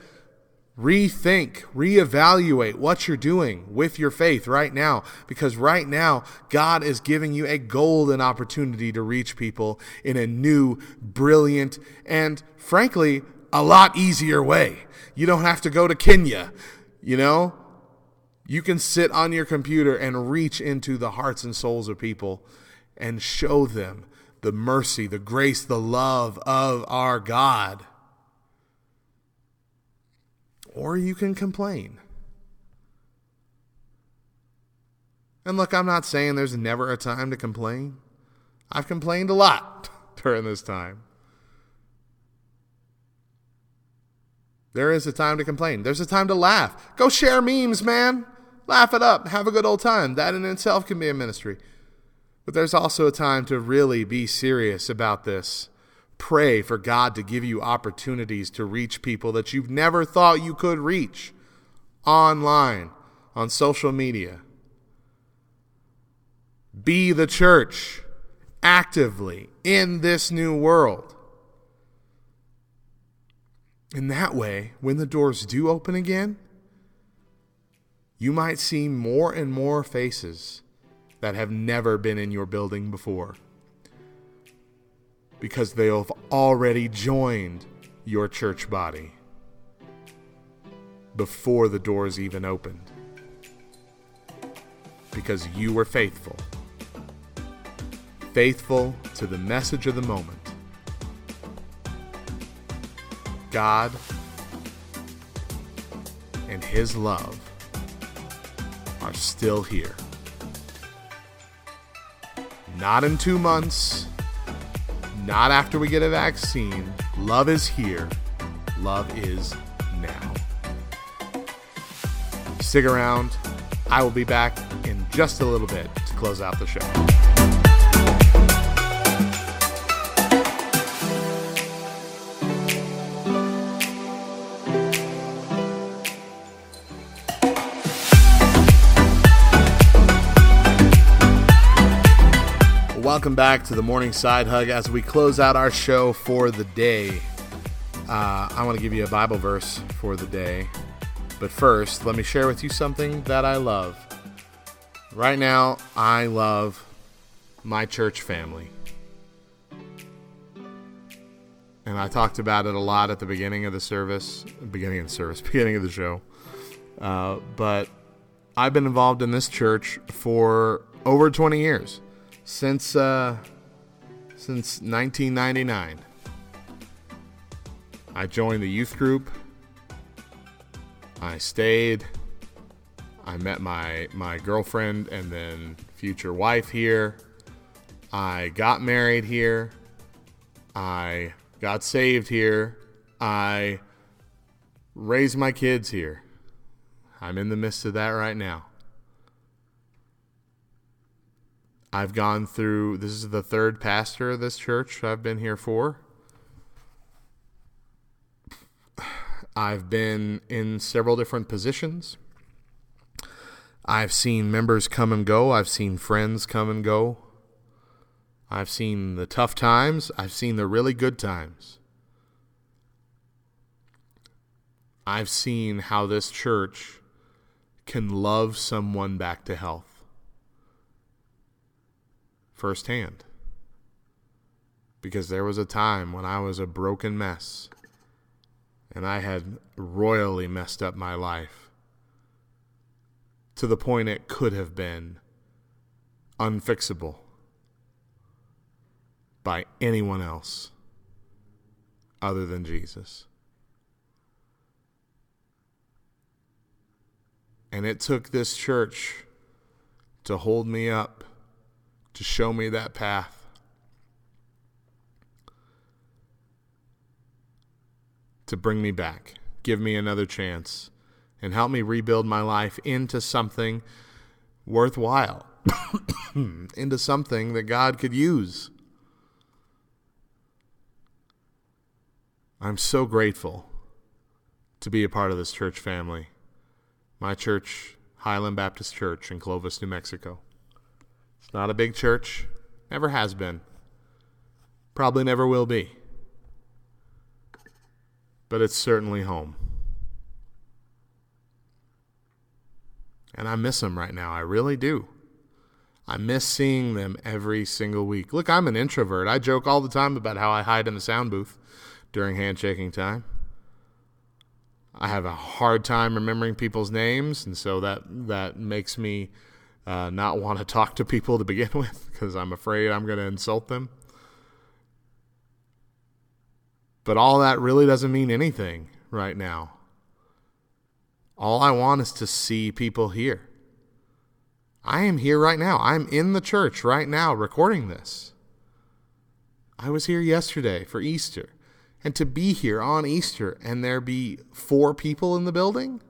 Rethink, reevaluate what you're doing with your faith right now, because right now, God is giving you a golden opportunity to reach people in a new, brilliant, and frankly, a lot easier way. You don't have to go to Kenya, you know? You can sit on your computer and reach into the hearts and souls of people and show them the mercy, the grace, the love of our God or you can complain. And look, I'm not saying there's never a time to complain. I've complained a lot (laughs) during this time. There is a time to complain. There's a time to laugh. Go share memes, man. Laugh it up. Have a good old time. That in itself can be a ministry. But there's also a time to really be serious about this Pray for God to give you opportunities to reach people that you've never thought you could reach online, on social media. Be the church actively in this new world. In that way, when the doors do open again, you might see more and more faces that have never been in your building before because they have already joined your church body before the doors even opened. Because you were faithful. Faithful to the message of the moment. God and His love are still here. Not in two months not after we get a vaccine. Love is here. Love is now. Stick around. I will be back in just a little bit to close out the show. Welcome back to the morning side hug as we close out our show for the day. Uh, I want to give you a Bible verse for the day. But first, let me share with you something that I love. Right now, I love my church family. And I talked about it a lot at the beginning of the service, beginning of the service, (laughs) beginning of the show. Uh, but I've been involved in this church for over 20 years since uh, since 1999. I joined the youth group. I stayed. I met my my girlfriend and then future wife here. I got married here. I got saved here. I raised my kids here. I'm in the midst of that right now. I've gone through, this is the third pastor of this church I've been here for. I've been in several different positions. I've seen members come and go. I've seen friends come and go. I've seen the tough times. I've seen the really good times. I've seen how this church can love someone back to health firsthand. Because there was a time when I was a broken mess and I had royally messed up my life to the point it could have been unfixable by anyone else other than Jesus. And it took this church to hold me up, to show me that path. To bring me back, give me another chance, and help me rebuild my life into something worthwhile, (coughs) into something that God could use. I'm so grateful to be a part of this church family. My church, Highland Baptist Church in Clovis, New Mexico. Not a big church, never has been, probably never will be. But it's certainly home. And I miss them right now. I really do. I miss seeing them every single week. Look, I'm an introvert. I joke all the time about how I hide in the sound booth during handshaking time. I have a hard time remembering people's names, and so that that makes me uh, not want to talk to people to begin (laughs) with because I'm afraid I'm going to insult them. But all that really doesn't mean anything right now. All I want is to see people here. I am here right now. I'm in the church right now recording this. I was here yesterday for Easter. And to be here on Easter and there be four people in the building?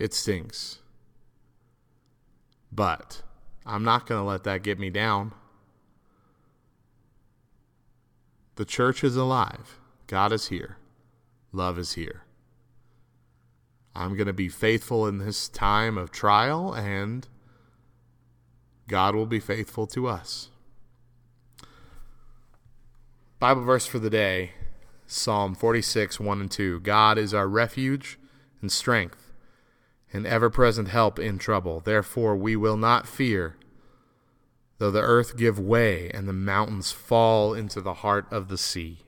It stinks. But I'm not going to let that get me down. The church is alive. God is here. Love is here. I'm going to be faithful in this time of trial, and God will be faithful to us. Bible verse for the day Psalm 46, 1 and 2. God is our refuge and strength, and ever present help in trouble. Therefore, we will not fear though the earth give way and the mountains fall into the heart of the sea.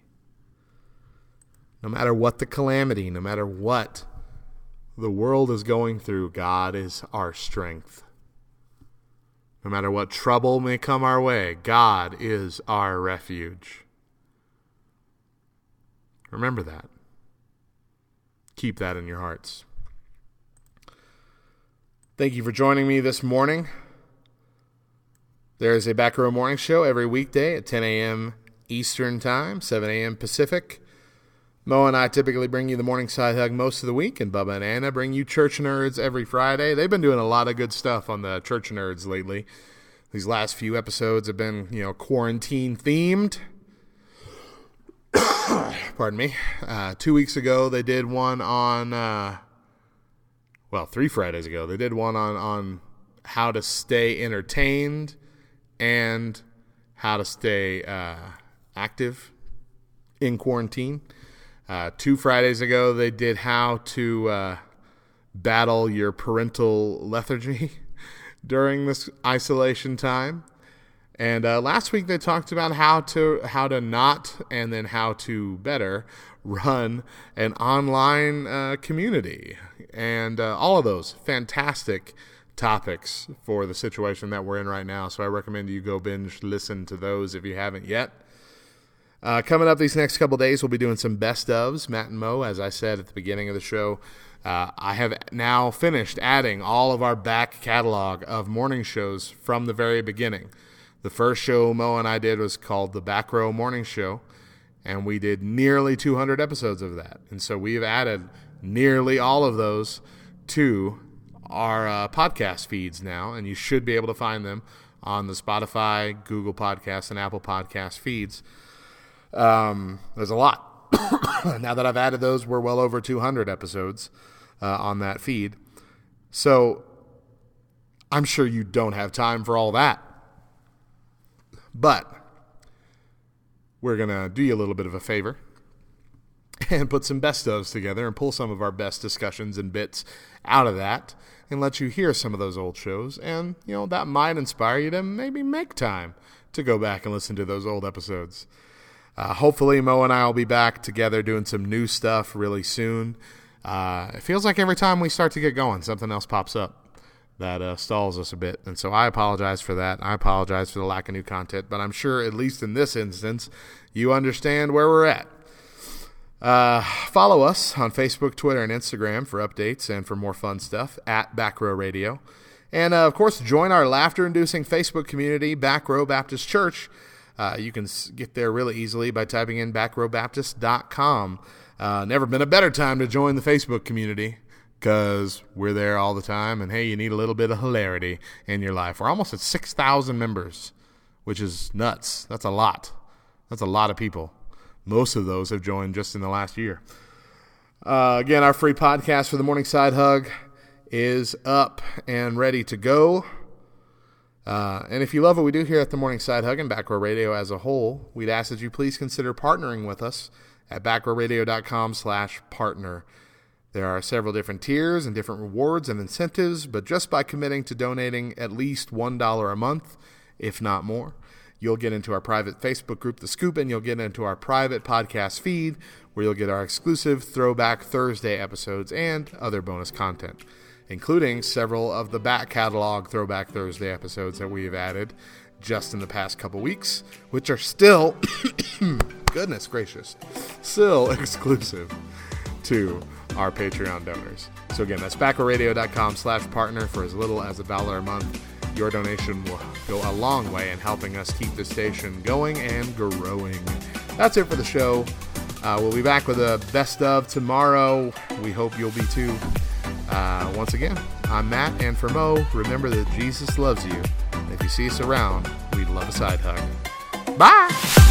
No matter what the calamity, no matter what the world is going through, God is our strength. No matter what trouble may come our way, God is our refuge. Remember that. Keep that in your hearts. Thank you for joining me this morning. There is a Back Row Morning Show every weekday at 10 a.m. Eastern Time, 7 a.m. Pacific. Mo and I typically bring you the morning side hug most of the week, and Bubba and Anna bring you Church Nerds every Friday. They've been doing a lot of good stuff on the Church Nerds lately. These last few episodes have been, you know, quarantine themed. (coughs) Pardon me. Uh, two weeks ago, they did one on, uh, well, three Fridays ago, they did one on, on how to stay entertained and how to stay uh, active in quarantine. Uh, two Fridays ago, they did how to uh, battle your parental lethargy (laughs) during this isolation time. And uh, last week they talked about how to how to not and then how to better run an online uh, community, and uh, all of those fantastic topics for the situation that we're in right now. So I recommend you go binge listen to those if you haven't yet. Uh, coming up these next couple days, we'll be doing some best ofs. Matt and Mo, as I said at the beginning of the show, uh, I have now finished adding all of our back catalog of morning shows from the very beginning. The first show Mo and I did was called the Back Row Morning Show, and we did nearly 200 episodes of that. And so we've added nearly all of those to our uh, podcast feeds now, and you should be able to find them on the Spotify, Google Podcasts, and Apple Podcast feeds. Um, there's a lot. (coughs) now that I've added those, we're well over 200 episodes uh, on that feed. So I'm sure you don't have time for all that. But we're going to do you a little bit of a favor and put some best ofs together and pull some of our best discussions and bits out of that and let you hear some of those old shows. And, you know, that might inspire you to maybe make time to go back and listen to those old episodes. Uh, hopefully, Mo and I will be back together doing some new stuff really soon. Uh, it feels like every time we start to get going, something else pops up that uh, stalls us a bit. And so I apologize for that. I apologize for the lack of new content, but I'm sure, at least in this instance, you understand where we're at. Uh, follow us on Facebook, Twitter, and Instagram for updates and for more fun stuff at Back Row Radio. And uh, of course, join our laughter inducing Facebook community, Back Row Baptist Church. Uh, you can get there really easily by typing in backrowbaptist.com. Uh, never been a better time to join the Facebook community because we're there all the time. And hey, you need a little bit of hilarity in your life. We're almost at 6,000 members, which is nuts. That's a lot. That's a lot of people. Most of those have joined just in the last year. Uh, again, our free podcast for the Morning Side Hug is up and ready to go. Uh, and if you love what we do here at the Morning Side Hug and Back Row Radio as a whole, we'd ask that you please consider partnering with us at backrowradio.com slash partner. There are several different tiers and different rewards and incentives, but just by committing to donating at least $1 a month, if not more, you'll get into our private Facebook group, The Scoop, and you'll get into our private podcast feed where you'll get our exclusive Throwback Thursday episodes and other bonus content including several of the back catalog Throwback Thursday episodes that we have added just in the past couple weeks, which are still, (coughs) (coughs) goodness gracious, still (laughs) exclusive to our Patreon donors. So again, that's backrowradio.com slash partner for as little as a dollar a month. Your donation will go a long way in helping us keep the station going and growing. That's it for the show. Uh, we'll be back with a best of tomorrow. We hope you'll be too. Uh, once again, I'm Matt, and for Mo, remember that Jesus loves you. If you see us around, we'd love a side hug. Bye!